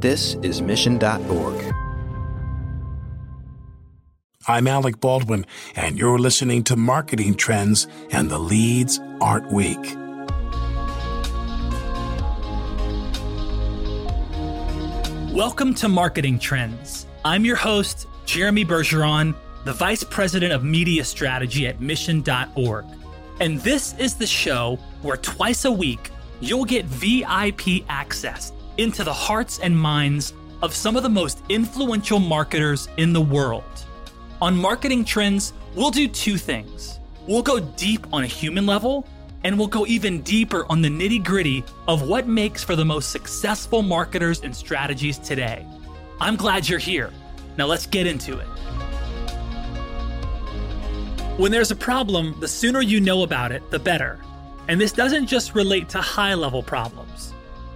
This is Mission.org. I'm Alec Baldwin, and you're listening to Marketing Trends and the Leads Aren't Weak. Welcome to Marketing Trends. I'm your host, Jeremy Bergeron, the Vice President of Media Strategy at Mission.org. And this is the show where twice a week you'll get VIP access into the hearts and minds of some of the most influential marketers in the world. On Marketing Trends, we'll do two things. We'll go deep on a human level, and we'll go even deeper on the nitty gritty of what makes for the most successful marketers and strategies today. I'm glad you're here. Now let's get into it. When there's a problem, the sooner you know about it, the better. And this doesn't just relate to high level problems.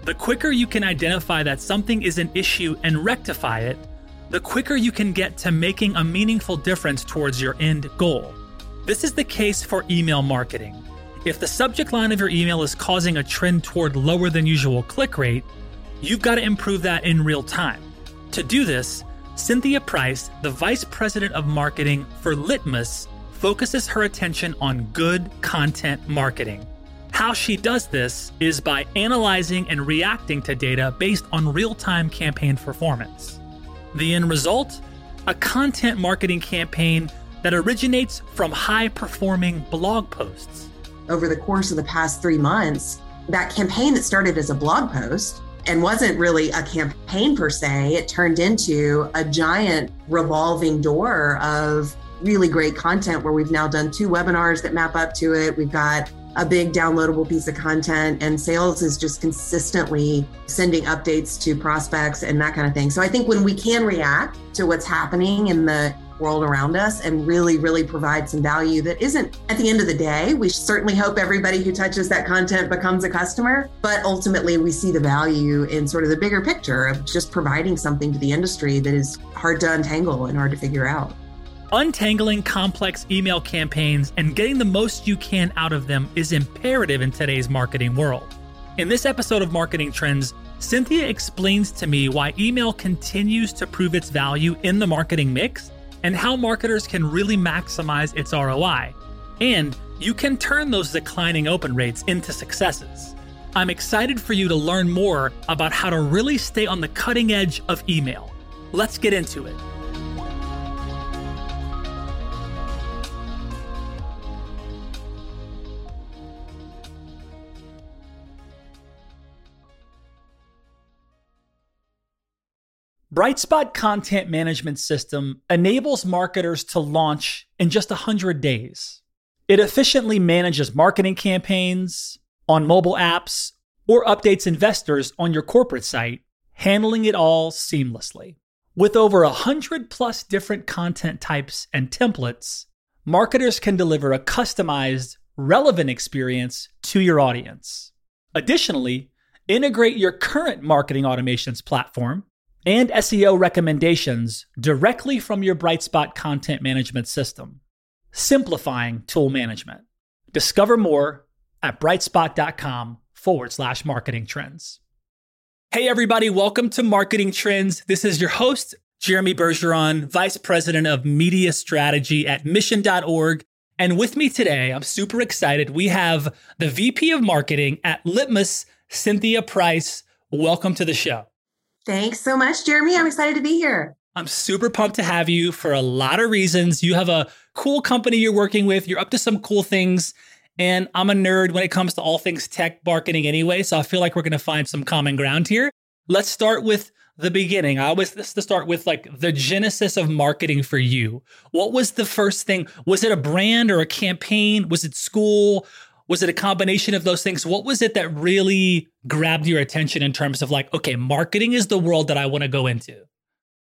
The quicker you can identify that something is an issue and rectify it, the quicker you can get to making a meaningful difference towards your end goal. This is the case for email marketing. If the subject line of your email is causing a trend toward lower than usual click rate, you've got to improve that in real time. To do this, Cynthia Price, the Vice President of Marketing for Litmus, focuses her attention on good content marketing. How she does this is by analyzing and reacting to data based on real time campaign performance. The end result? A content marketing campaign that originates from high performing blog posts. Over the course of the past three months, that campaign that started as a blog post and wasn't really a campaign per se, it turned into a giant revolving door of really great content where we've now done two webinars that map up to it. We've got a big downloadable piece of content and sales is just consistently sending updates to prospects and that kind of thing. So I think when we can react to what's happening in the world around us and really, really provide some value that isn't at the end of the day, we certainly hope everybody who touches that content becomes a customer. But ultimately, we see the value in sort of the bigger picture of just providing something to the industry that is hard to untangle and hard to figure out. Untangling complex email campaigns and getting the most you can out of them is imperative in today's marketing world. In this episode of Marketing Trends, Cynthia explains to me why email continues to prove its value in the marketing mix and how marketers can really maximize its ROI. And you can turn those declining open rates into successes. I'm excited for you to learn more about how to really stay on the cutting edge of email. Let's get into it. Brightspot Content Management System enables marketers to launch in just 100 days. It efficiently manages marketing campaigns on mobile apps or updates investors on your corporate site, handling it all seamlessly. With over 100 plus different content types and templates, marketers can deliver a customized, relevant experience to your audience. Additionally, integrate your current marketing automations platform and SEO recommendations directly from your Brightspot content management system, simplifying tool management. Discover more at brightspot.com forward slash marketing trends. Hey, everybody, welcome to Marketing Trends. This is your host, Jeremy Bergeron, Vice President of Media Strategy at Mission.org. And with me today, I'm super excited. We have the VP of Marketing at Litmus, Cynthia Price. Welcome to the show. Thanks so much, Jeremy. I'm excited to be here. I'm super pumped to have you for a lot of reasons. You have a cool company you're working with, you're up to some cool things. And I'm a nerd when it comes to all things tech marketing anyway. So I feel like we're going to find some common ground here. Let's start with the beginning. I always this to start with like the genesis of marketing for you. What was the first thing? Was it a brand or a campaign? Was it school? Was it a combination of those things? What was it that really grabbed your attention in terms of like, okay, marketing is the world that I want to go into?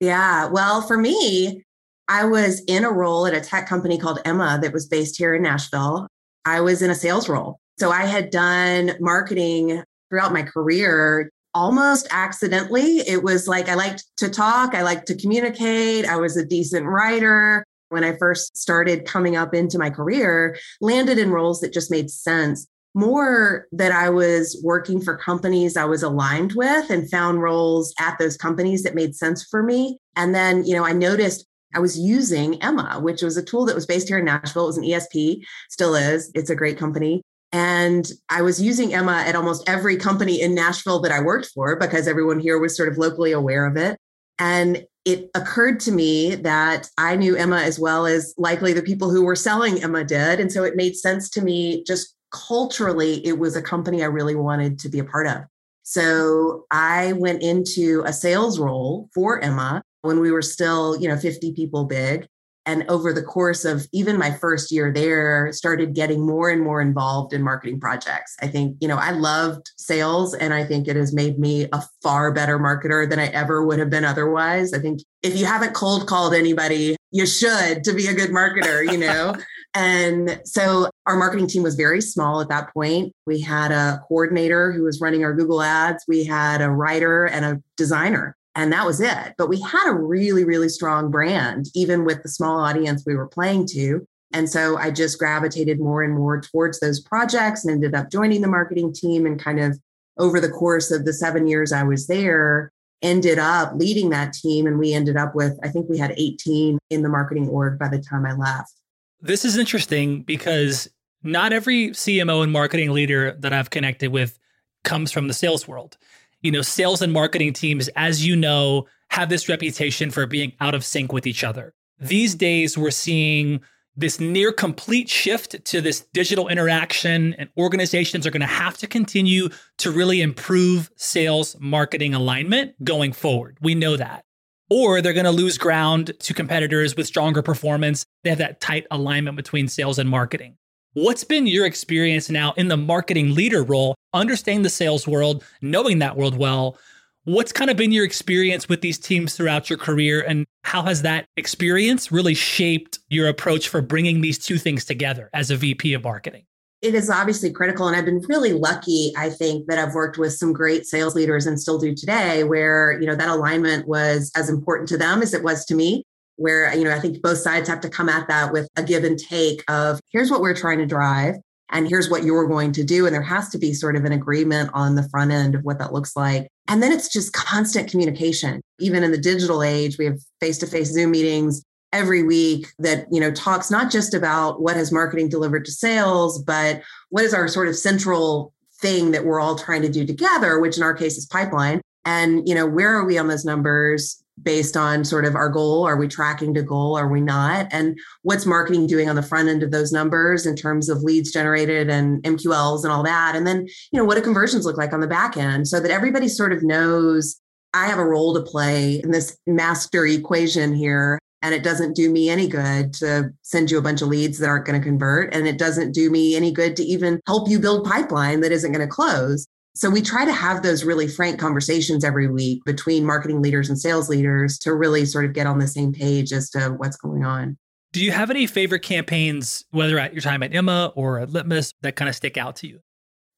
Yeah. Well, for me, I was in a role at a tech company called Emma that was based here in Nashville. I was in a sales role. So I had done marketing throughout my career almost accidentally. It was like I liked to talk, I liked to communicate, I was a decent writer when I first started coming up into my career, landed in roles that just made sense. more that I was working for companies I was aligned with and found roles at those companies that made sense for me. And then, you know, I noticed I was using Emma, which was a tool that was based here in Nashville. It was an ESP, still is. It's a great company. And I was using Emma at almost every company in Nashville that I worked for because everyone here was sort of locally aware of it. And it occurred to me that I knew Emma as well as likely the people who were selling Emma did. And so it made sense to me just culturally, it was a company I really wanted to be a part of. So I went into a sales role for Emma when we were still, you know, 50 people big. And over the course of even my first year there, started getting more and more involved in marketing projects. I think, you know, I loved sales and I think it has made me a far better marketer than I ever would have been otherwise. I think if you haven't cold called anybody, you should to be a good marketer, you know? And so our marketing team was very small at that point. We had a coordinator who was running our Google ads, we had a writer and a designer, and that was it. But we had a really, really strong brand, even with the small audience we were playing to. And so I just gravitated more and more towards those projects and ended up joining the marketing team and kind of over the course of the seven years I was there, ended up leading that team. And we ended up with, I think we had 18 in the marketing org by the time I left. This is interesting because not every CMO and marketing leader that I've connected with comes from the sales world. You know, sales and marketing teams, as you know, have this reputation for being out of sync with each other. These days, we're seeing this near complete shift to this digital interaction, and organizations are going to have to continue to really improve sales marketing alignment going forward. We know that or they're going to lose ground to competitors with stronger performance. They have that tight alignment between sales and marketing. What's been your experience now in the marketing leader role, understanding the sales world, knowing that world well? What's kind of been your experience with these teams throughout your career, and how has that experience really shaped your approach for bringing these two things together as a VP of marketing? it is obviously critical. And I've been really lucky, I think, that I've worked with some great sales leaders and still do today, where, you know, that alignment was as important to them as it was to me. Where, you know, I think both sides have to come at that with a give and take of here's what we're trying to drive and here's what you're going to do. And there has to be sort of an agreement on the front end of what that looks like. And then it's just constant communication. Even in the digital age, we have face to face Zoom meetings every week that you know talks not just about what has marketing delivered to sales but what is our sort of central thing that we're all trying to do together which in our case is pipeline and you know where are we on those numbers based on sort of our goal. Are we tracking to goal? Are we not? And what's marketing doing on the front end of those numbers in terms of leads generated and mqls and all that? And then you know what do conversions look like on the back end? So that everybody sort of knows I have a role to play in this master equation here and it doesn't do me any good to send you a bunch of leads that aren't going to convert and it doesn't do me any good to even help you build pipeline that isn't going to close so we try to have those really frank conversations every week between marketing leaders and sales leaders to really sort of get on the same page as to what's going on do you have any favorite campaigns whether at your time at emma or at litmus that kind of stick out to you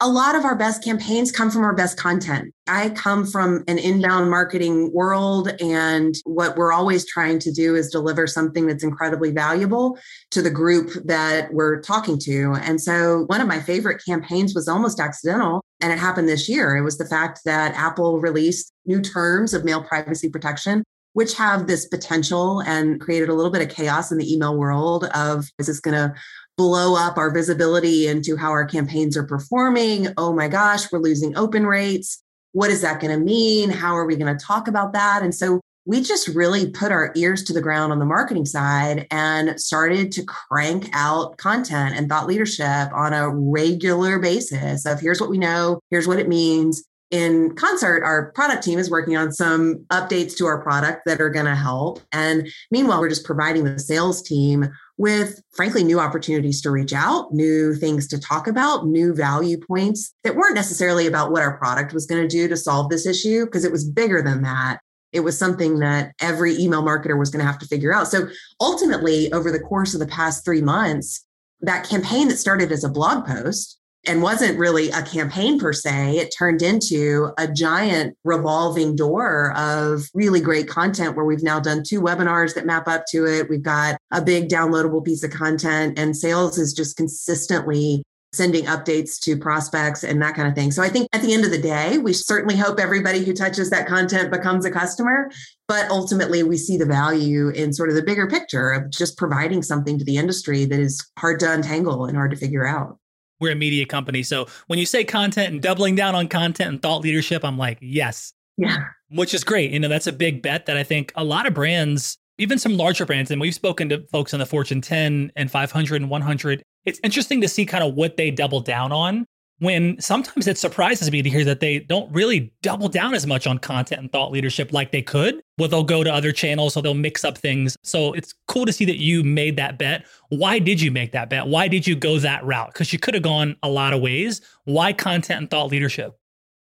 a lot of our best campaigns come from our best content. I come from an inbound marketing world, and what we're always trying to do is deliver something that's incredibly valuable to the group that we're talking to. And so, one of my favorite campaigns was almost accidental, and it happened this year. It was the fact that Apple released new terms of mail privacy protection which have this potential and created a little bit of chaos in the email world of is this going to blow up our visibility into how our campaigns are performing. Oh my gosh, we're losing open rates. What is that going to mean? How are we going to talk about that? And so we just really put our ears to the ground on the marketing side and started to crank out content and thought leadership on a regular basis of here's what we know, here's what it means. In concert, our product team is working on some updates to our product that are going to help. And meanwhile, we're just providing the sales team with frankly new opportunities to reach out, new things to talk about, new value points that weren't necessarily about what our product was going to do to solve this issue, because it was bigger than that. It was something that every email marketer was going to have to figure out. So ultimately, over the course of the past three months, that campaign that started as a blog post and wasn't really a campaign per se. It turned into a giant revolving door of really great content where we've now done two webinars that map up to it. We've got a big downloadable piece of content, and sales is just consistently sending updates to prospects and that kind of thing. So I think at the end of the day, we certainly hope everybody who touches that content becomes a customer. But ultimately, we see the value in sort of the bigger picture of just providing something to the industry that is hard to untangle and hard to figure out. We're a media company. So when you say content and doubling down on content and thought leadership, I'm like, yes. Yeah. Which is great. You know, that's a big bet that I think a lot of brands, even some larger brands, and we've spoken to folks in the Fortune 10 and 500 and 100, it's interesting to see kind of what they double down on when sometimes it surprises me to hear that they don't really double down as much on content and thought leadership like they could. Well, they'll go to other channels or they'll mix up things. So it's cool to see that you made that bet. Why did you make that bet? Why did you go that route? Because you could have gone a lot of ways. Why content and thought leadership?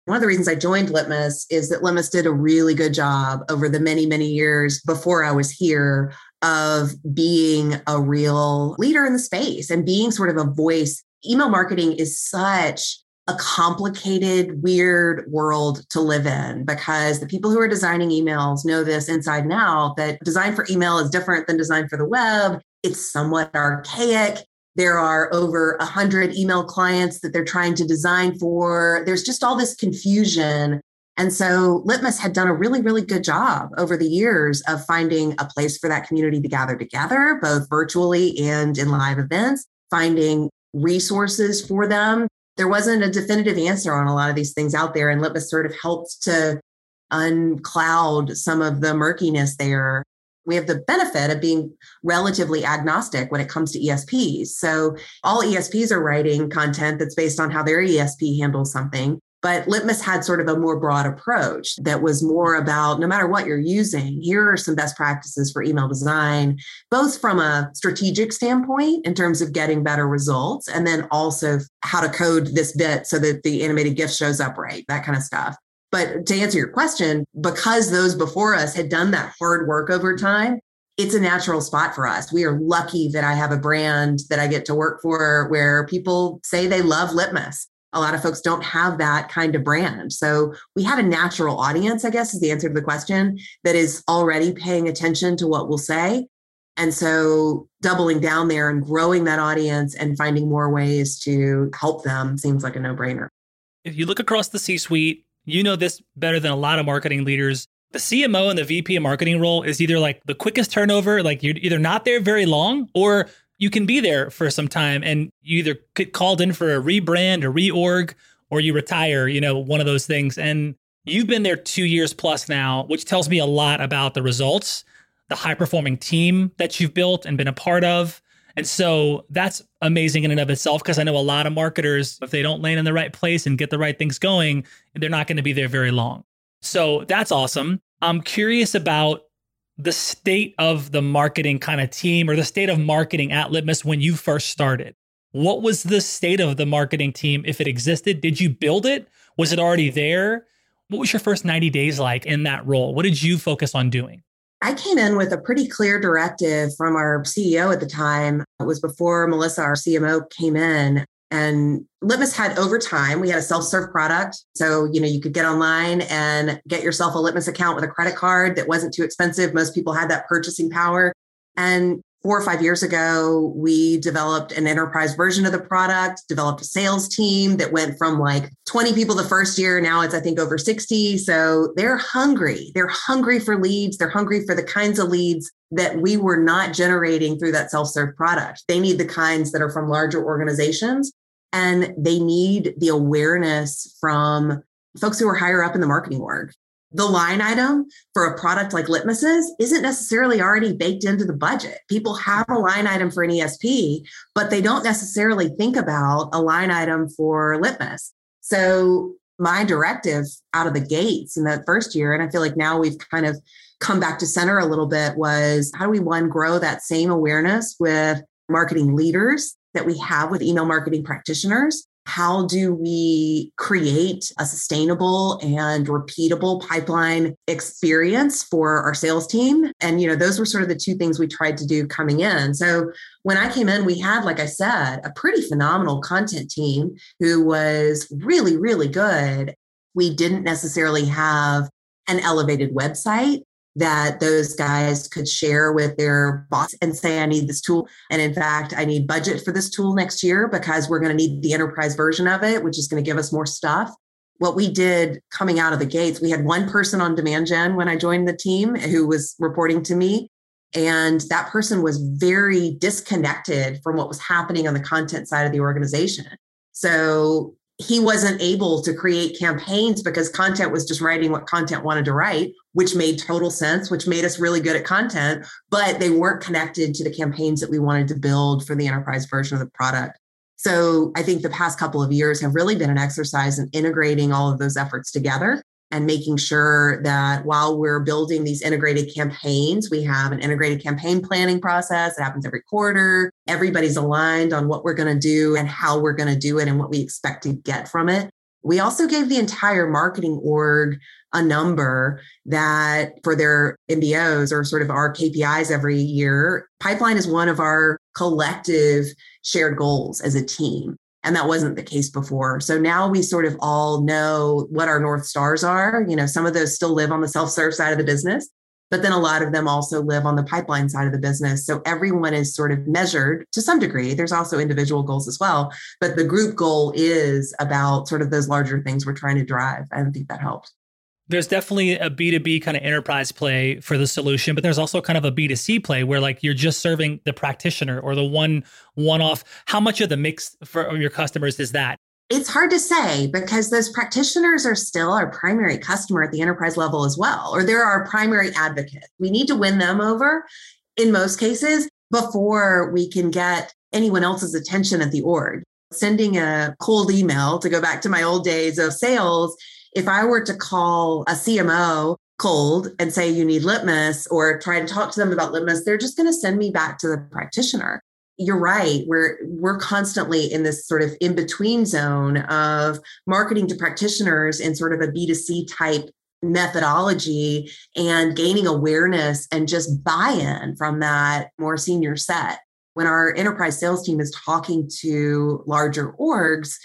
One of the reasons I joined Litmus is that Litmus did a really good job over the many, many years before I was here of being a real leader in the space and being sort of a voice email marketing is such a complicated, weird world to live in because the people who are designing emails know this inside and out that design for email is different than design for the web. It's somewhat archaic. There are over a hundred email clients that they're trying to design for. There's just all this confusion. And so Litmus had done a really, really good job over the years of finding a place for that community to gather together, both virtually and in live events, finding resources for them. There wasn't a definitive answer on a lot of these things out there, and Litmus sort of helped to uncloud some of the murkiness there. We have the benefit of being relatively agnostic when it comes to ESPs. So all ESPs are writing content that's based on how their ESP handles something. But Litmus had sort of a more broad approach that was more about no matter what you're using, here are some best practices for email design, both from a strategic standpoint in terms of getting better results, and then also how to code this bit so that the animated GIF shows up right, that kind of stuff. But to answer your question, because those before us had done that hard work over time, it's a natural spot for us. We are lucky that I have a brand that I get to work for where people say they love Litmus a lot of folks don't have that kind of brand. So we have a natural audience, I guess, is the answer to the question, that is already paying attention to what we'll say. And so doubling down there and growing that audience and finding more ways to help them seems like a no brainer. If you look across the C suite, you know this better than a lot of marketing leaders. The CMO and the VP of marketing role is either like the quickest turnover, like you're either not there very long or you can be there for some time and you either get called in for a rebrand or reorg or you retire, you know, one of those things. And you've been there two years plus now, which tells me a lot about the results, the high performing team that you've built and been a part of. And so that's amazing in and of itself because I know a lot of marketers, if they don't land in the right place and get the right things going, they're not going to be there very long. So that's awesome. I'm curious about the state of the marketing kind of team or the state of marketing at Litmus when you first started? What was the state of the marketing team if it existed? Did you build it? Was it already there? What was your first 90 days like in that role? What did you focus on doing? I came in with a pretty clear directive from our CEO at the time. It was before Melissa, our CMO, came in. And Litmus had over time, we had a self serve product. So, you know, you could get online and get yourself a Litmus account with a credit card that wasn't too expensive. Most people had that purchasing power. And four or five years ago, we developed an enterprise version of the product, developed a sales team that went from like 20 people the first year. Now it's, I think, over 60. So they're hungry. They're hungry for leads. They're hungry for the kinds of leads that we were not generating through that self serve product. They need the kinds that are from larger organizations and they need the awareness from folks who are higher up in the marketing org. The line item for a product like Litmus's isn't necessarily already baked into the budget. People have a line item for an ESP, but they don't necessarily think about a line item for Litmus. So my directive out of the gates in that first year, and I feel like now we've kind of come back to center a little bit, was how do we one grow that same awareness with marketing leaders that we have with email marketing practitioners. How do we create a sustainable and repeatable pipeline experience for our sales team? And, you know, those were sort of the two things we tried to do coming in. So when I came in, we had, like I said, a pretty phenomenal content team who was really, really good. We didn't necessarily have an elevated website that those guys could share with their boss and say, I need this tool. And in fact, I need budget for this tool next year because we're going to need the enterprise version of it, which is going to give us more stuff. What we did coming out of the gates, we had one person on demand gen when I joined the team who was reporting to me. And that person was very disconnected from what was happening on the content side of the organization. So he wasn't able to create campaigns because content was just writing what content wanted to write, which made total sense, which made us really good at content, but they weren't connected to the campaigns that we wanted to build for the enterprise version of the product. So I think the past couple of years have really been an exercise in integrating all of those efforts together and making sure that while we're building these integrated campaigns, we have an integrated campaign planning process that happens every quarter. Everybody's aligned on what we're going to do and how we're going to do it and what we expect to get from it. We also gave the entire marketing org a number that for their MBOs or sort of our KPIs every year, pipeline is one of our collective shared goals as a team. And that wasn't the case before. So now we sort of all know what our North Stars are. You know, some of those still live on the self serve side of the business, but then a lot of them also live on the pipeline side of the business. So everyone is sort of measured to some degree. There's also individual goals as well, but the group goal is about sort of those larger things we're trying to drive. I think that helps there's definitely a B2B kind of enterprise play for the solution, but there's also kind of a B2C play where like you're just serving the practitioner or the one one off. How much of the mix for your customers is that? It's hard to say because those practitioners are still our primary customer at the enterprise level as well, or they're our primary advocate. We need to win them over in most cases before we can get anyone else's attention at the org. Sending a cold email to go back to my old days of sales if I were to call a CMO cold and say you need litmus or try to talk to them about litmus, they're just going to send me back to the practitioner. You're right. We're we're constantly in this sort of in between zone of marketing to practitioners in sort of a B2C type methodology and gaining awareness and just buy-in from that more senior set. When our enterprise sales team is talking to larger orgs,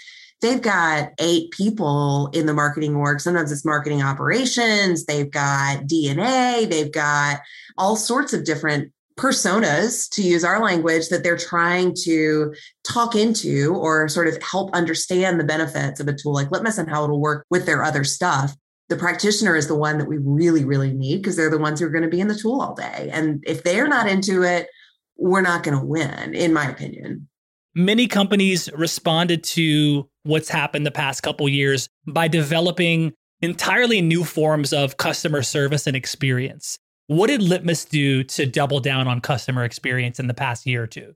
they've got eight people in the marketing org. Sometimes it's marketing operations, they've got DNA, they've got all sorts of different personas, to use our language, that they're trying to talk into or sort of help understand the benefits of a tool like Litmus and how it'll work with their other stuff. The practitioner is the one that we really, really need because they're the ones who are going to be in the tool all day. And if they're not into it, we're not going to win, in my opinion. Many companies responded to what's happened the past couple years by developing entirely new forms of customer service and experience. What did Litmus do to double down on customer experience in the past year or two?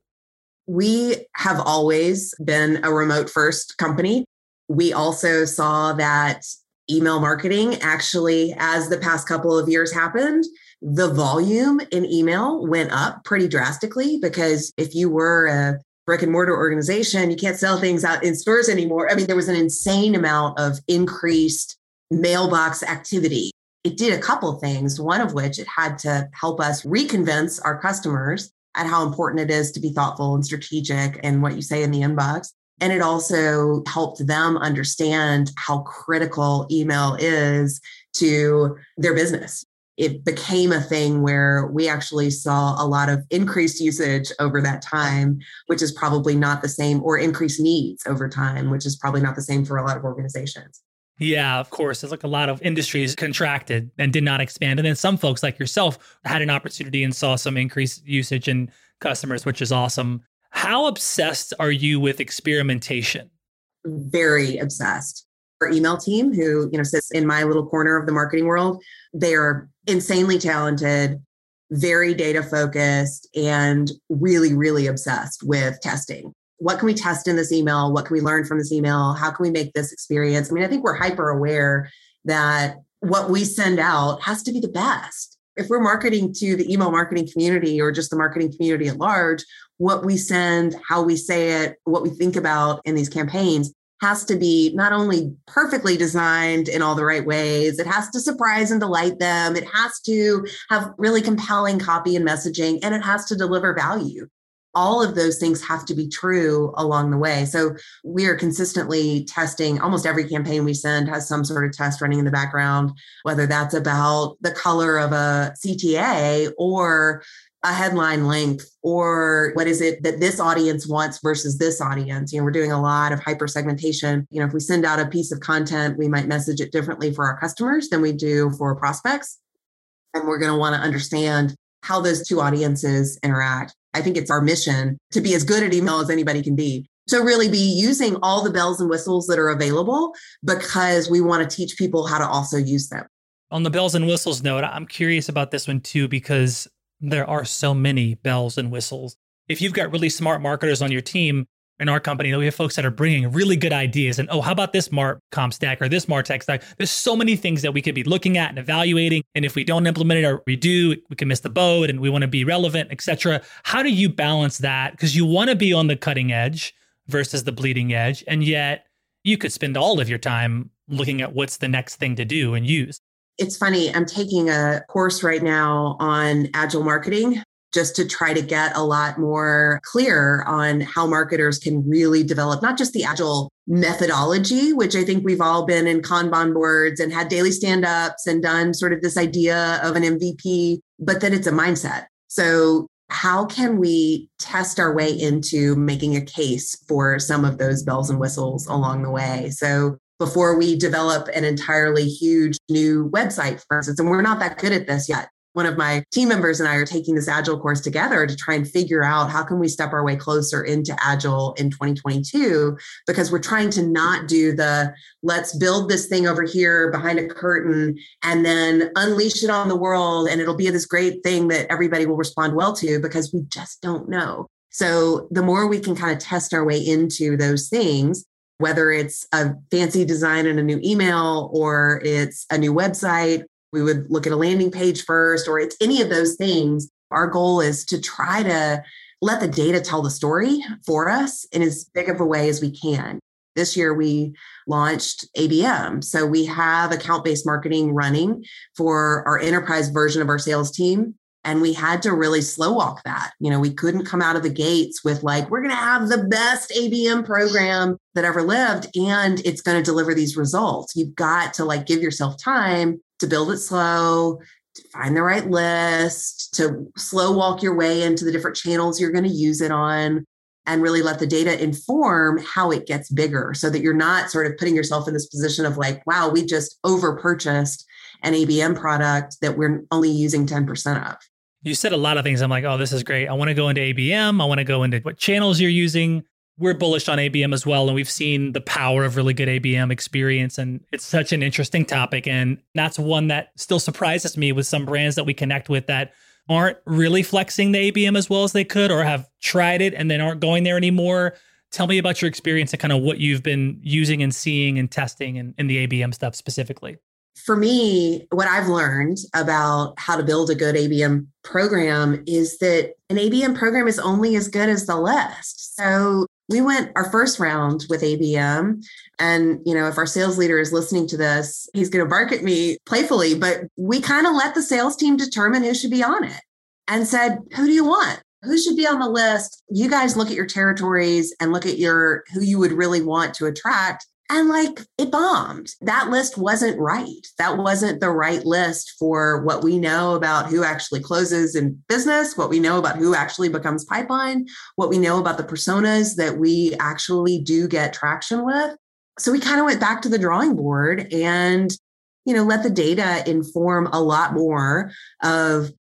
We have always been a remote first company. We also saw that email marketing actually, as the past couple of years happened, the volume in email went up pretty drastically because if you were a brick and mortar organization, you can't sell things out in stores anymore. I mean, there was an insane amount of increased mailbox activity. It did a couple things, one of which it had to help us reconvince our customers at how important it is to be thoughtful and strategic in what you say in the inbox. And it also helped them understand how critical email is to their business it became a thing where we actually saw a lot of increased usage over that time, which is probably not the same, or increased needs over time, which is probably not the same for a lot of organizations. Yeah, of course. It's like a lot of industries contracted and did not expand. And then some folks like yourself had an opportunity and saw some increased usage in customers, which is awesome. How obsessed are you with experimentation? Very obsessed. Our email team, who you know sits in my little corner of the marketing world, they are insanely talented, very data focused, and really, really obsessed with testing. What can we test in this email? What can we learn from this email? How can we make this experience? I mean, I think we're hyper aware that what we send out has to be the best. If we're marketing to the email marketing community or just the marketing community at large, what we send, how we say it, what we think about in these campaigns has to be not only perfectly designed in all the right ways, it has to surprise and delight them. It has to have really compelling copy and messaging, and it has to deliver value. all of those things have to be true along the way. So we are consistently testing almost every campaign we send has some sort of test running in the background, whether that's about the color of a CTA or a headline length or what is it that this audience wants versus this audience you know we're doing a lot of hyper segmentation you know if we send out a piece of content we might message it differently for our customers than we do for prospects and we're going to want to understand how those two audiences interact I think it's our mission to be as good at email as anybody can be. So, really be using all the bells and whistles that are available because we want to teach people how to also use them. On the bells and whistles note, I'm curious about this one too because there are so many bells and whistles. If you've got really smart marketers on your team, in our company, we have folks that are bringing really good ideas. And oh, how about this Marcom stack or this Martech stack? There's so many things that we could be looking at and evaluating. And if we don't implement it or we do, we can miss the boat and we want to be relevant, etc. How do you balance that? Because you want to be on the cutting edge versus the bleeding edge. And yet you could spend all of your time looking at what's the next thing to do and use. It's funny, I'm taking a course right now on agile marketing just to try to get a lot more clear on how marketers can really develop not just the agile methodology, which I think we've all been in Kanban boards and had daily stand ups and done sort of this idea of an MVP, but that it's a mindset. So, how can we test our way into making a case for some of those bells and whistles along the way? So, before we develop an entirely huge new website, for instance, and we're not that good at this yet one of my team members and I are taking this agile course together to try and figure out how can we step our way closer into agile in 2022 because we're trying to not do the let's build this thing over here behind a curtain and then unleash it on the world and it'll be this great thing that everybody will respond well to because we just don't know. So the more we can kind of test our way into those things, whether it's a fancy design in a new email or it's a new website we would look at a landing page first, or it's any of those things. Our goal is to try to let the data tell the story for us in as big of a way as we can. This year, we launched ABM. So we have account based marketing running for our enterprise version of our sales team. And we had to really slow walk that. You know, we couldn't come out of the gates with like, we're going to have the best ABM program that ever lived and it's going to deliver these results. You've got to like give yourself time to build it slow, to find the right list, to slow walk your way into the different channels you're going to use it on, and really let the data inform how it gets bigger so that you're not sort of putting yourself in this position of like, wow, we just over purchased an ABM product that we're only using 10% of. You said a lot of things. I'm like, oh, this is great. I want to go into ABM. I want to go into what channels you're using we're bullish on ABM as well. And we've seen the power of really good ABM experience. And it's such an interesting topic. And that's one that still surprises me with some brands that we connect with that aren't really flexing the ABM as well as they could or have tried it and then aren't going there anymore. Tell me about your experience and kind of what you've been using and seeing and testing in, in the ABM stuff specifically. For me, what I've learned about how to build a good ABM program is that an ABM program is only as good as the list. So we went our first round with ABM. And, you know, if our sales leader is listening to this, he's going to bark at me playfully, but we kind of let the sales team determine who should be on it and said, who do you want? Who should be on the list? You guys look at your territories and look at your who you would really want to attract and like it bombed. That list wasn't right. That wasn't the right list for what we know about who actually closes in business, what we know about who actually becomes pipeline, what we know about the personas that we actually do get traction with. So we kind of went back to the drawing board and you know let the data inform a lot more of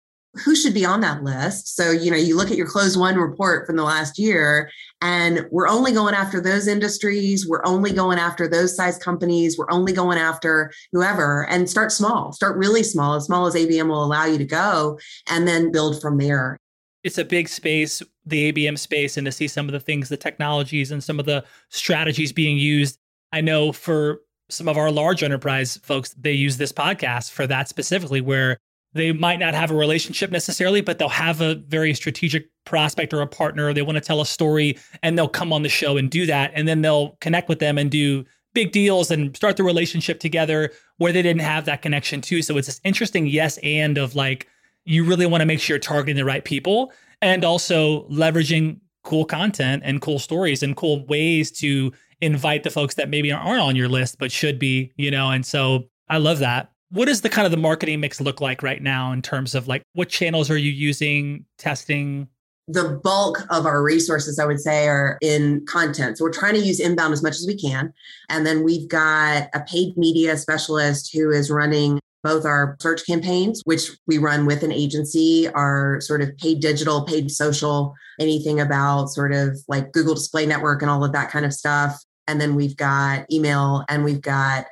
who should be on that list. So, you know, you look at your closed won report from the last year, and we're only going after those industries. We're only going after those size companies. We're only going after whoever and start small, start really small, as small as ABM will allow you to go, and then build from there. It's a big space, the ABM space, and to see some of the things, the technologies, and some of the strategies being used. I know for some of our large enterprise folks, they use this podcast for that specifically, where they might not have a relationship necessarily, but they'll have a very strategic prospect or a partner. They want to tell a story and they'll come on the show and do that. And then they'll connect with them and do big deals and start the relationship together where they didn't have that connection too. So it's this interesting yes and of like, you really want to make sure you're targeting the right people and also leveraging cool content and cool stories and cool ways to invite the folks that maybe aren't on your list but should be, you know. And so I love that. What does the kind of the marketing mix look like right now in terms of like what channels are you using, testing? The bulk of our resources, I would say, are in content. So we're trying to use inbound as much as we can. And then we've got a paid media specialist who is running both our search campaigns, which we run with an agency, our sort of paid digital, paid social, anything about sort of like Google Display Network and all of that kind of stuff. And then we've got email and we've got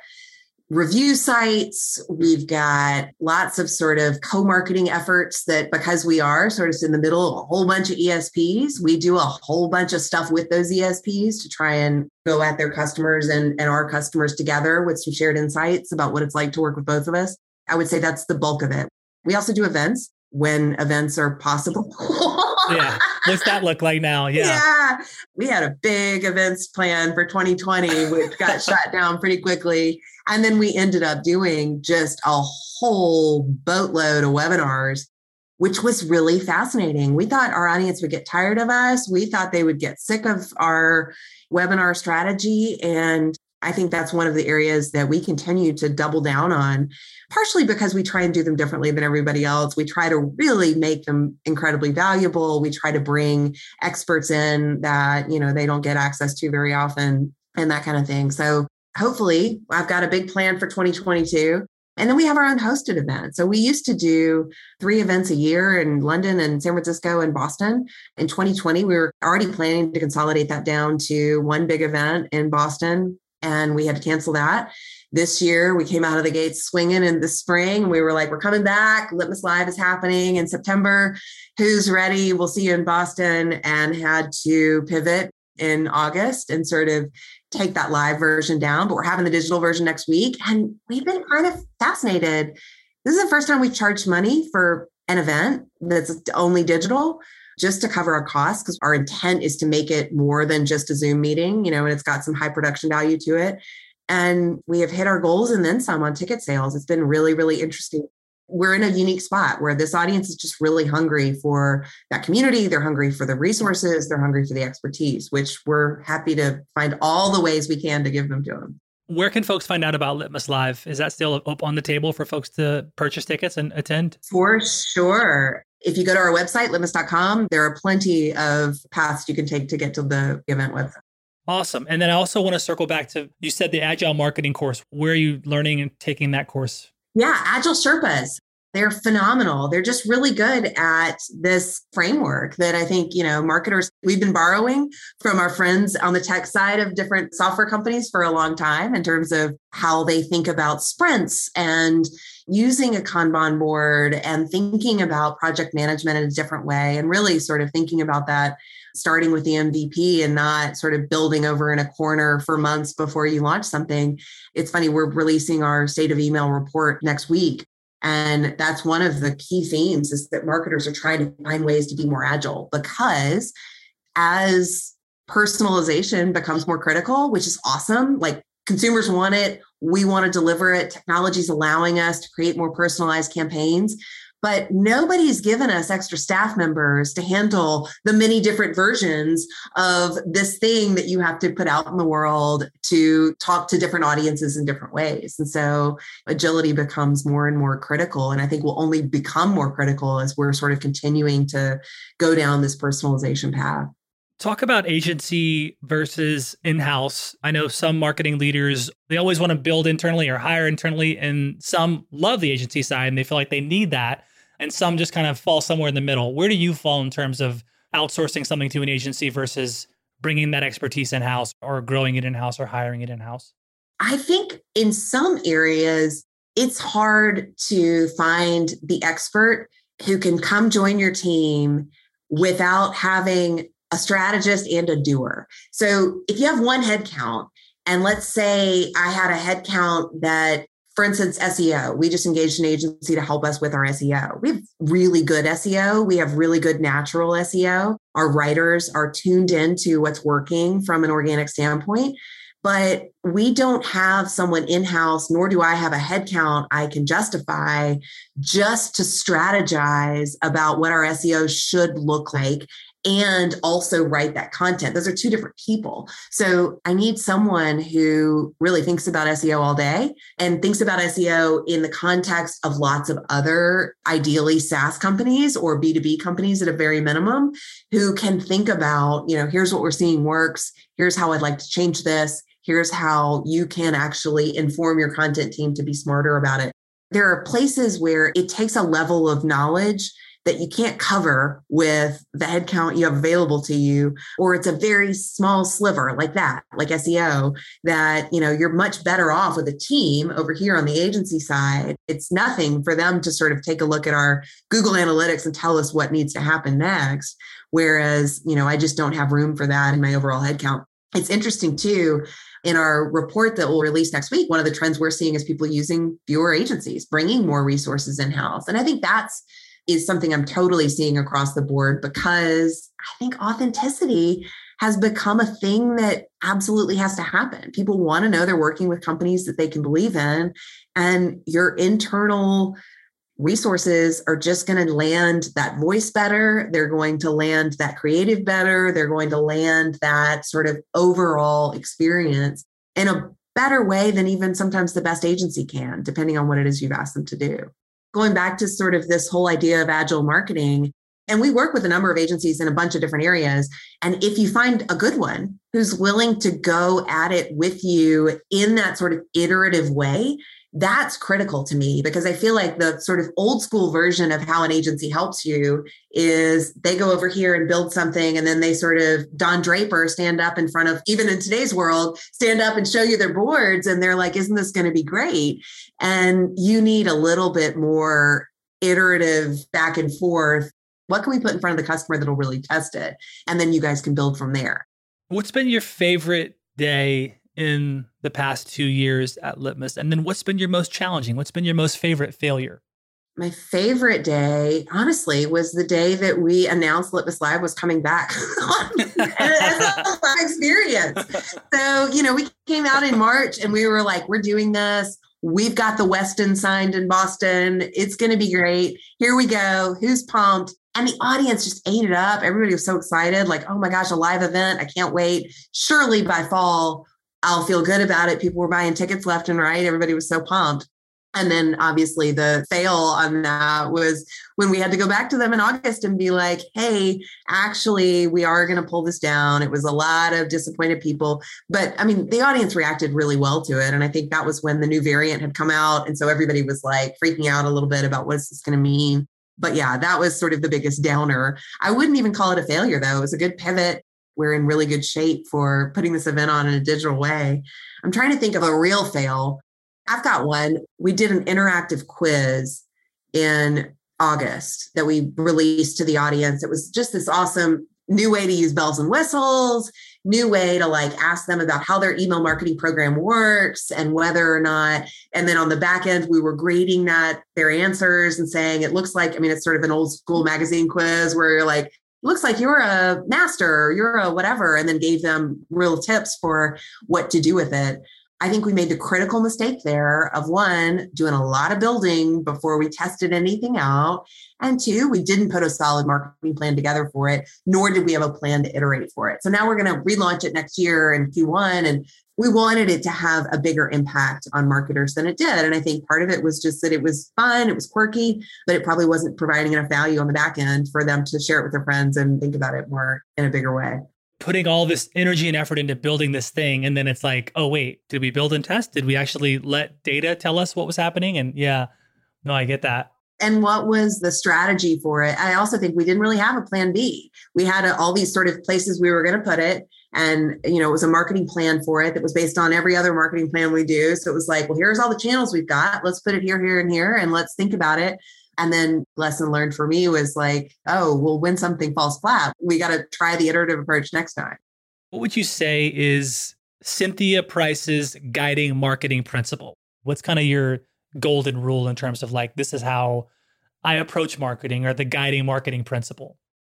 review sites. We've got lots of sort of co marketing efforts that because we are sort of in the middle of a whole bunch of ESPs, we do a whole bunch of stuff with those ESPs to try and go at their customers and, and our customers together with some shared insights about what it's like to work with both of us. I would say that's the bulk of it. We also do events when events are possible. yeah. What's that look like now? Yeah. Yeah. We had a big events plan for 2020, which got shut down pretty quickly. And then we ended up doing just a whole boatload of webinars, which was really fascinating. We thought our audience would get tired of us. We thought they would get sick of our webinar strategy. And I think that's one of the areas that we continue to double down on, partially because we try and do them differently than everybody else. We try to really make them incredibly valuable. We try to bring experts in that, you know, they don't get access to very often and that kind of thing. So hopefully, I've got a big plan for 2022. And then we have our own hosted event. So we used to do three events a year in London and San Francisco and Boston. In 2020, we were already planning to consolidate that down to one big event in Boston and we had to cancel that. This year, we came out of the gates swinging in the spring. We were like, we're coming back. Litmus Live is happening in September. Who's ready? We'll see you in Boston. And had to pivot in August and sort of take that live version down. But we're having the digital version next week. And we've been kind of fascinated. This is the first time we've charged money for an event that's only digital just to cover our costs because our intent is to make it more than just a Zoom meeting, you know, and it's got some high production value to it. And we have hit our goals and then some on ticket sales. It's been really, really interesting. We're in a unique spot where this audience is just really hungry for that community. They're hungry for the resources. They're hungry for the expertise, which we're happy to find all the ways we can to give them to them. Where can folks find out about Litmus Live? Is that still up on the table for folks to purchase tickets and attend? For sure. If you go to our website, litmus.com, there are plenty of paths you can take to get to the event with. Awesome. And then I also want to circle back to you said the Agile marketing course. Where are you learning and taking that course? Yeah, Agile Sherpas. They're phenomenal. They're just really good at this framework that I think, you know, marketers, we've been borrowing from our friends on the tech side of different software companies for a long time in terms of how they think about sprints and using a Kanban board and thinking about project management in a different way and really sort of thinking about that starting with the MVP and not sort of building over in a corner for months before you launch something. It's funny, we're releasing our state of email report next week. And that's one of the key themes is that marketers are trying to find ways to be more agile because as personalization becomes more critical, which is awesome, like consumers want it, we want to deliver it, technology is allowing us to create more personalized campaigns but nobody's given us extra staff members to handle the many different versions of this thing that you have to put out in the world to talk to different audiences in different ways. And so agility becomes more and more critical. And I think will only become more critical as we're sort of continuing to go down this personalization path. Talk about agency versus in-house. I know some marketing leaders, they always want to build internally or hire internally and some love the agency side and they feel like they need that and some just kind of fall somewhere in the middle. Where do you fall in terms of outsourcing something to an agency versus bringing that expertise in house or growing it in house or hiring it in house? I think in some areas, it's hard to find the expert who can come join your team without having a strategist and a doer. So if you have one headcount, and let's say I had a headcount that for instance, SEO, we just engaged an agency to help us with our SEO. We have really good SEO. We have really good natural SEO. Our writers are tuned into what's working from an organic standpoint. But we don't have someone in house, nor do I have a headcount I can justify just to strategize about what our SEO should look like and also write that content. Those are two different people. So I need someone who really thinks about SEO all day and thinks about SEO in the context of lots of other, ideally SaaS companies or B2B companies at a very minimum, who can think about, you know, here's what we're seeing works. Here's how I'd like to change this. Here's how you can actually inform your content team to be smarter about it. There are places where it takes a level of knowledge that you can't cover with the headcount you have available to you or it's a very small sliver like that like seo that you know you're much better off with a team over here on the agency side. It's nothing for them to sort of take a look at our google analytics and tell us what needs to happen next. Whereas you know i just don't have room for that in my overall headcount it's interesting too in our report that we'll release next week, one of the trends we're seeing is people using fewer agencies, bringing more resources in house. And I think that's is something I'm totally seeing across the board because I think authenticity has become a thing that absolutely has to happen. People want to know they're working with companies that they can believe in, and your internal resources are just going to land that voice better. They're going to land that creative better. They're going to land that sort of overall experience in a better way than even sometimes the best agency can, depending on what it is you've asked them to do going back to sort of this whole idea of agile marketing, and we work with a number of agencies in a bunch of different areas. And if you find a good one who's willing to go at it with you in that sort of iterative way, that's critical to me because I feel like the sort of old school version of how an agency helps you is they go over here and build something and then they sort of Don Draper stand up in front of even in today's world stand up and show you their boards and they're like isn't this going to be great? And you need a little bit more iterative back and forth. What can we put in front of the customer that'll really test it? And then you guys can build from there. What's been your favorite day in the past two years at Litmus? And then what's been your most challenging? What's been your most favorite failure? My favorite day, honestly, was the day that we announced Litmus Live was coming back as a experience. So, you know, we came out in March and we were like, we're doing this. We've got the Westin signed in Boston. It's going to be great. Here we go. Who's pumped? And the audience just ate it up. Everybody was so excited, like, oh my gosh, a live event. I can't wait. Surely by fall, I'll feel good about it. People were buying tickets left and right. Everybody was so pumped. And then obviously the fail on that was when we had to go back to them in August and be like, hey, actually, we are going to pull this down. It was a lot of disappointed people. But I mean, the audience reacted really well to it. And I think that was when the new variant had come out. And so everybody was like freaking out a little bit about what's this going to mean. But yeah, that was sort of the biggest downer. I wouldn't even call it a failure, though. It was a good pivot we're in really good shape for putting this event on in a digital way. I'm trying to think of a real fail. I've got one. We did an interactive quiz in August that we released to the audience. It was just this awesome new way to use bells and whistles, new way to like ask them about how their email marketing program works and whether or not. And then on the back end, we were grading that their answers and saying it looks like, I mean, it's sort of an old school magazine quiz where you're like, looks like you're a master, you're a whatever, and then gave them real tips for what to do with it. I think we made the critical mistake there of one, doing a lot of building before we tested anything out. And two, we didn't put a solid marketing plan together for it, nor did we have a plan to iterate for it. So now we're going to relaunch it next year in Q1 and we wanted it to have a bigger impact on marketers than it did. And I think part of it was just that it was fun, it was quirky, but it probably wasn't providing enough value on the back end for them to share it with their friends and think about it more in a bigger way. Putting all this energy and effort into building this thing. And then it's like, oh, wait, did we build and test? Did we actually let data tell us what was happening? And yeah, no, I get that and what was the strategy for it? I also think we didn't really have a plan b. We had a, all these sort of places we were going to put it and you know it was a marketing plan for it that was based on every other marketing plan we do. So it was like well here's all the channels we've got. Let's put it here here and here and let's think about it. And then lesson learned for me was like oh well when something falls flat we got to try the iterative approach next time. What would you say is cynthia price's guiding marketing principle? What's kind of your golden rule in terms of like this is how i approach marketing or the guiding marketing principle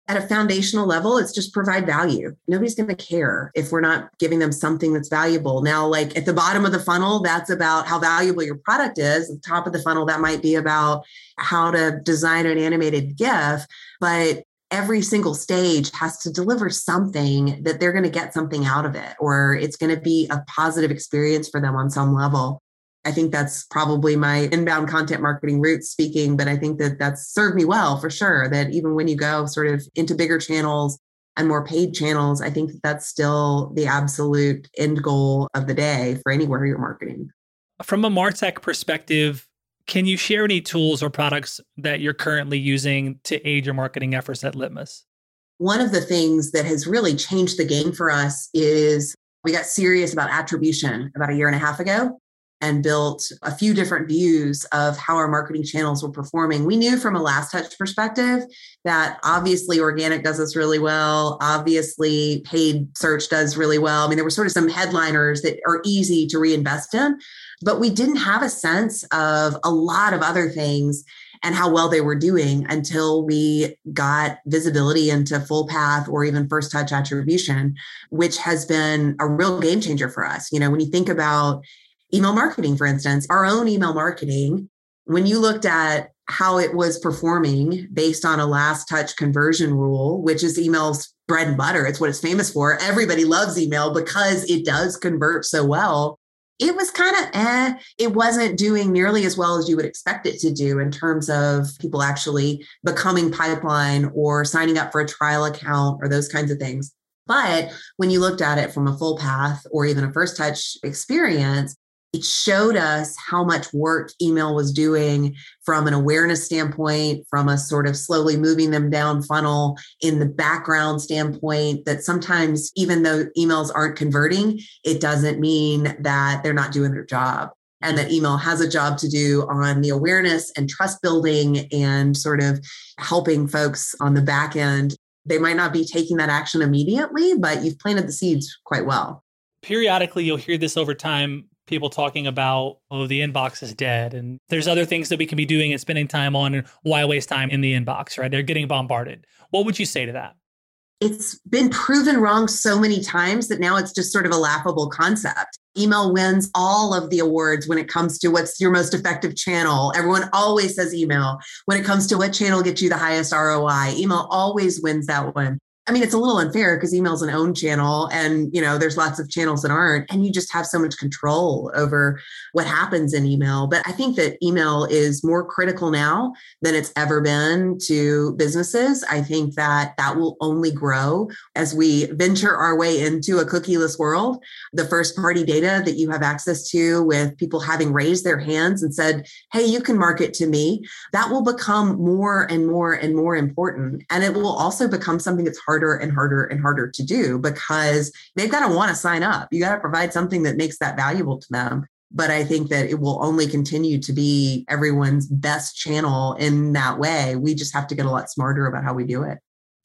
at a foundational level, it's just provide value. Nobody's going to care if we're not giving them something that's valuable. Now, like at the bottom of the funnel, that's about how valuable your product is. At the top of the funnel, that might be about how to design an animated GIF. But every single stage has to deliver something that they're going to get something out of it or it's going to be a positive experience for them on some level. I think that's probably my inbound content marketing roots speaking, but I think that that's served me well for sure. That even when you go sort of into bigger channels and more paid channels, I think that that's still the absolute end goal of the day for anywhere you're marketing. From a Martech perspective, can you share any tools or products that you're currently using to aid your marketing efforts at Litmus? One of the things that has really changed the game for us is we got serious about attribution about a year and a half ago and built a few different views of how our marketing channels were performing. We knew from a last touch perspective that obviously organic does this really well. Obviously, paid search does really well. I mean, there were sort of some headliners that are easy to reinvest in, but we didn't have a sense of a lot of other things and how well they were doing until we got visibility into full path or even first touch attribution, which has been a real game changer for us. You know, when you think about email marketing, for instance, our own email marketing, when you looked at how it was performing based on a last touch conversion rule, which is email's bread and butter, it's what it's famous for. Everybody loves email because it does convert so well. It was kind of eh, it wasn't doing nearly as well as you would expect it to do in terms of people actually becoming pipeline or signing up for a trial account or those kinds of things. But when you looked at it from a full path or even a first touch experience, it showed us how much work email was doing from an awareness standpoint, from a sort of slowly moving them down funnel in the background standpoint. That sometimes, even though emails aren't converting, it doesn't mean that they're not doing their job. And that email has a job to do on the awareness and trust building and sort of helping folks on the back end. They might not be taking that action immediately, but you've planted the seeds quite well periodically you'll hear this over time people talking about, oh, the inbox is dead. And there's other things that we can be doing and spending time on. And why waste time in the inbox, right? They're getting bombarded. What would you say to that? It's been proven wrong so many times that now it's just sort of a laughable concept. Email wins all of the awards when it comes to what's your most effective channel. Everyone always says email. When it comes to what channel gets you the highest ROI, email always wins that one. I mean, it's a little unfair because email's an own channel and, you know, there's lots of channels that aren't, and you just have so much control over what happens in email. But I think that email is more critical now than it's ever been to businesses. I think that that will only grow as we venture our way into a cookieless world. The first party data that you have access to with people having raised their hands and said, Hey, you can market to me, that will become more and more and more important. And it will also become something that's hard harder and harder and harder to do because they've got to want to sign up. You got to provide something that makes that valuable to them. But I think that it will only continue to be everyone's best channel in that way. We just have to get a lot smarter about how we do it.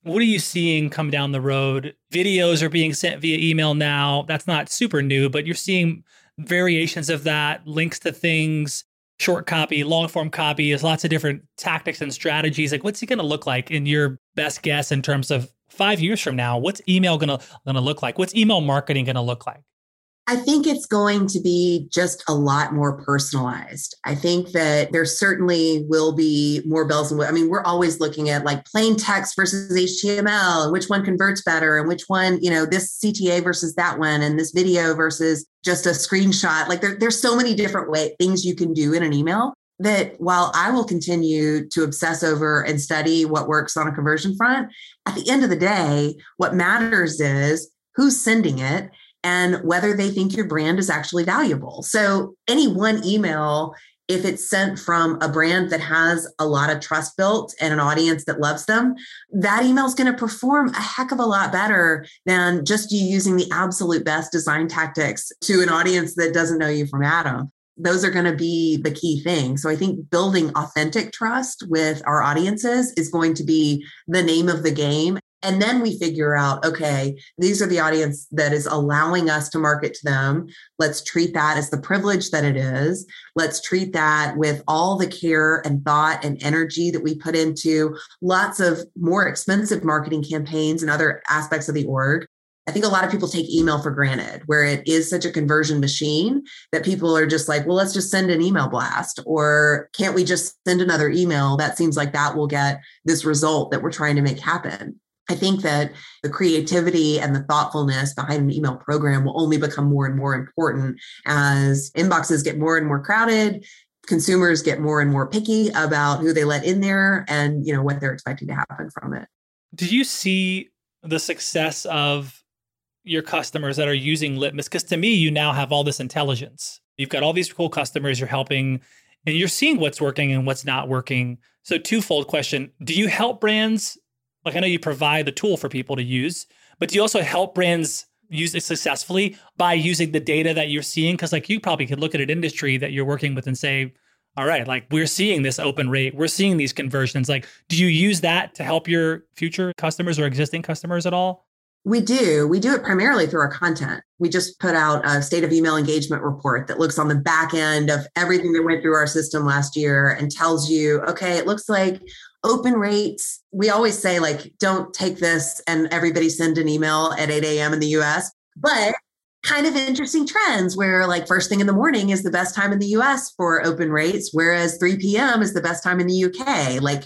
What are you seeing come down the road? Videos are being sent via email now. That's not super new, but you're seeing variations of that, links to things, short copy, long form copy, there's lots of different tactics and strategies. Like, what's it going to look like in your best guess in terms of five years from now, what's email gonna gonna look like? What's email marketing gonna look like? I think it's going to be just a lot more personalized. I think that there certainly will be more bells and whistles. I mean, we're always looking at like plain text versus HTML which one converts better and which one, you know, this CTA versus that one and this video versus just a screenshot. Like there, there's so many different way things you can do in an email that while I will continue to obsess over and study what works on a conversion front, at the end of the day, what matters is who's sending it and whether they think your brand is actually valuable. So, any one email, if it's sent from a brand that has a lot of trust built and an audience that loves them, that email is going to perform a heck of a lot better than just you using the absolute best design tactics to an audience that doesn't know you from Adam those are going to be the key thing. So I think building authentic trust with our audiences is going to be the name of the game. And then we figure out, okay, these are the audience that is allowing us to market to them. Let's treat that as the privilege that it is. Let's treat that with all the care and thought and energy that we put into lots of more expensive marketing campaigns and other aspects of the org I think a lot of people take email for granted, where it is such a conversion machine that people are just like, well, let's just send an email blast. Or can't we just send another email? That seems like that will get this result that we're trying to make happen. I think that the creativity and the thoughtfulness behind an email program will only become more and more important as inboxes get more and more crowded consumers get more and more picky about who they let in there and you know what they're expecting to happen from it do you see the success of your customers that are using litmus because to me you now have all this intelligence you've got all these cool customers you're helping and you're seeing what's working and what's not working so twofold question do you help brands like i know you provide the tool for people to use but do you also help brands use it successfully by using the data that you're seeing? Because like you probably could look at an industry that you're working with and say, all right, like we're seeing this open rate, we're seeing these conversions. Like, do you use that to help your future customers or existing customers at all? We do. We do it primarily through our content. We just put out a state of email engagement report that looks on the back end of everything that went through our system last year and tells you, okay, it looks like open rates. We always say, like, don't take this and everybody send an email at 8 a.m. in the US, but kind of interesting trends where, like, first thing in the morning is the best time in the US for open rates, whereas 3 p.m. is the best time in the UK. Like,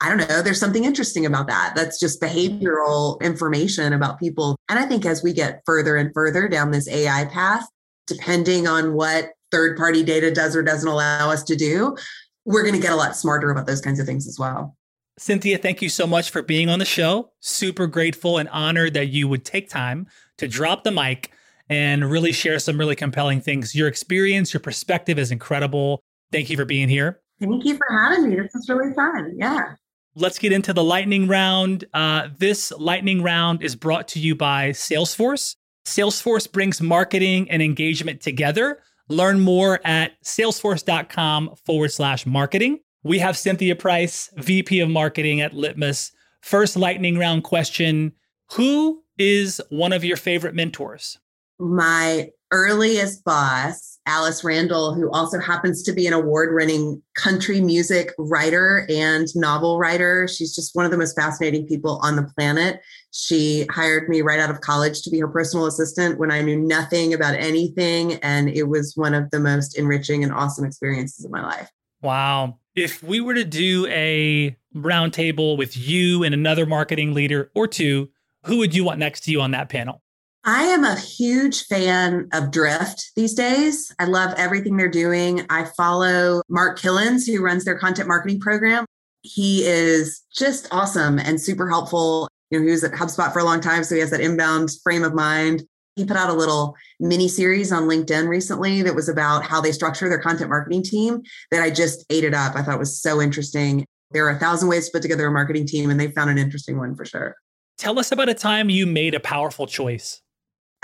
I don't know, there's something interesting about that. That's just behavioral information about people. And I think as we get further and further down this AI path, depending on what third party data does or doesn't allow us to do, we're going to get a lot smarter about those kinds of things as well. Cynthia, thank you so much for being on the show. Super grateful and honored that you would take time to drop the mic and really share some really compelling things. Your experience, your perspective is incredible. Thank you for being here. Thank you for having me. This was really fun. Yeah. Let's get into the lightning round. Uh, this lightning round is brought to you by Salesforce. Salesforce brings marketing and engagement together Learn more at salesforce.com forward slash marketing. We have Cynthia Price, VP of Marketing at Litmus. First lightning round question Who is one of your favorite mentors? My earliest boss, Alice Randall, who also happens to be an award winning country music writer and novel writer. She's just one of the most fascinating people on the planet. She hired me right out of college to be her personal assistant when I knew nothing about anything. And it was one of the most enriching and awesome experiences of my life. Wow. If we were to do a roundtable with you and another marketing leader or two, who would you want next to you on that panel? I am a huge fan of Drift these days. I love everything they're doing. I follow Mark Kilens, who runs their content marketing program. He is just awesome and super helpful. You know, he was at HubSpot for a long time, so he has that inbound frame of mind. He put out a little mini series on LinkedIn recently that was about how they structure their content marketing team that I just ate it up. I thought it was so interesting. There are a thousand ways to put together a marketing team, and they found an interesting one for sure. Tell us about a time you made a powerful choice.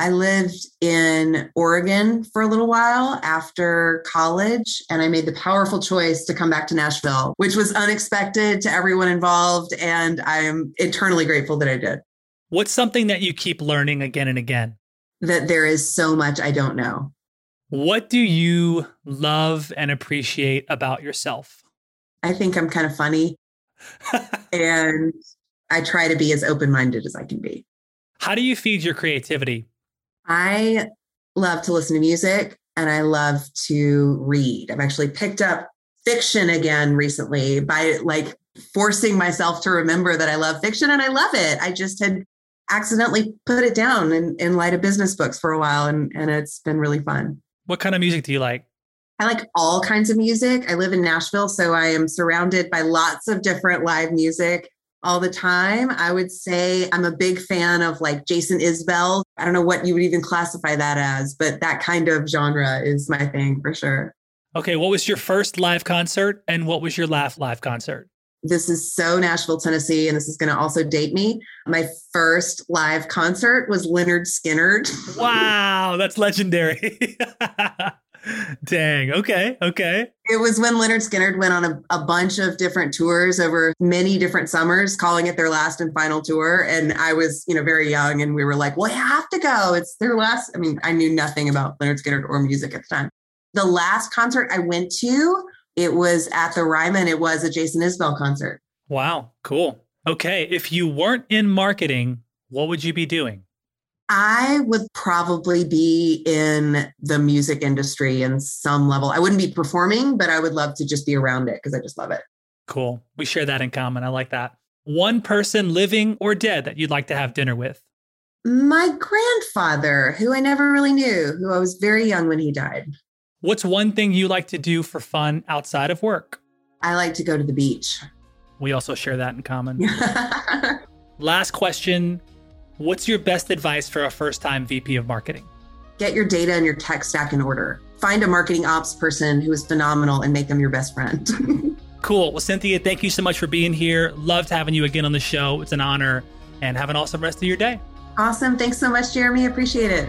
I lived in Oregon for a little while after college, and I made the powerful choice to come back to Nashville, which was unexpected to everyone involved. And I am eternally grateful that I did. What's something that you keep learning again and again? That there is so much I don't know. What do you love and appreciate about yourself? I think I'm kind of funny. and I try to be as open minded as I can be. How do you feed your creativity? I love to listen to music and I love to read. I've actually picked up fiction again recently by like forcing myself to remember that I love fiction and I love it. I just had accidentally put it down in, in light of business books for a while and, and it's been really fun. What kind of music do you like? I like all kinds of music. I live in Nashville, so I am surrounded by lots of different live music all the time. I would say I'm a big fan of like Jason Isbell. I don't know what you would even classify that as, but that kind of genre is my thing for sure. Okay, what was your first live concert and what was your last live concert? This is so Nashville, Tennessee, and this is going to also date me. My first live concert was Lynyrd Skynyrd. wow, that's legendary. Dang. Okay. Okay. It was when Lynyrd Skynyrd went on a, a bunch of different tours over many different summers, calling it their last and final tour. And I was, you know, very young and we were like, well, you have to go. It's their last. I mean, I knew nothing about Lynyrd Skynyrd or music at the time. The last concert I went to, it was at the Ryman. It was a Jason Isbell concert. Wow. Cool. Okay. If you weren't in marketing, what would you be doing? I would probably be in the music industry in some level. I wouldn't be performing, but I would love to just be around it because I just love it. Cool. We share that in common. I like that. One person living or dead that you'd like to have dinner with? My grandfather, who I never really knew, who I was very young when he died. What's one thing you like to do for fun outside of work? I like to go to the beach. We also share that in common. Last question What's your best advice for a first time VP of marketing? Get your data and your tech stack in order. Find a marketing ops person who is phenomenal and make them your best friend. cool. Well, Cynthia, thank you so much for being here. Loved having you again on the show. It's an honor. And have an awesome rest of your day. Awesome. Thanks so much, Jeremy. Appreciate it.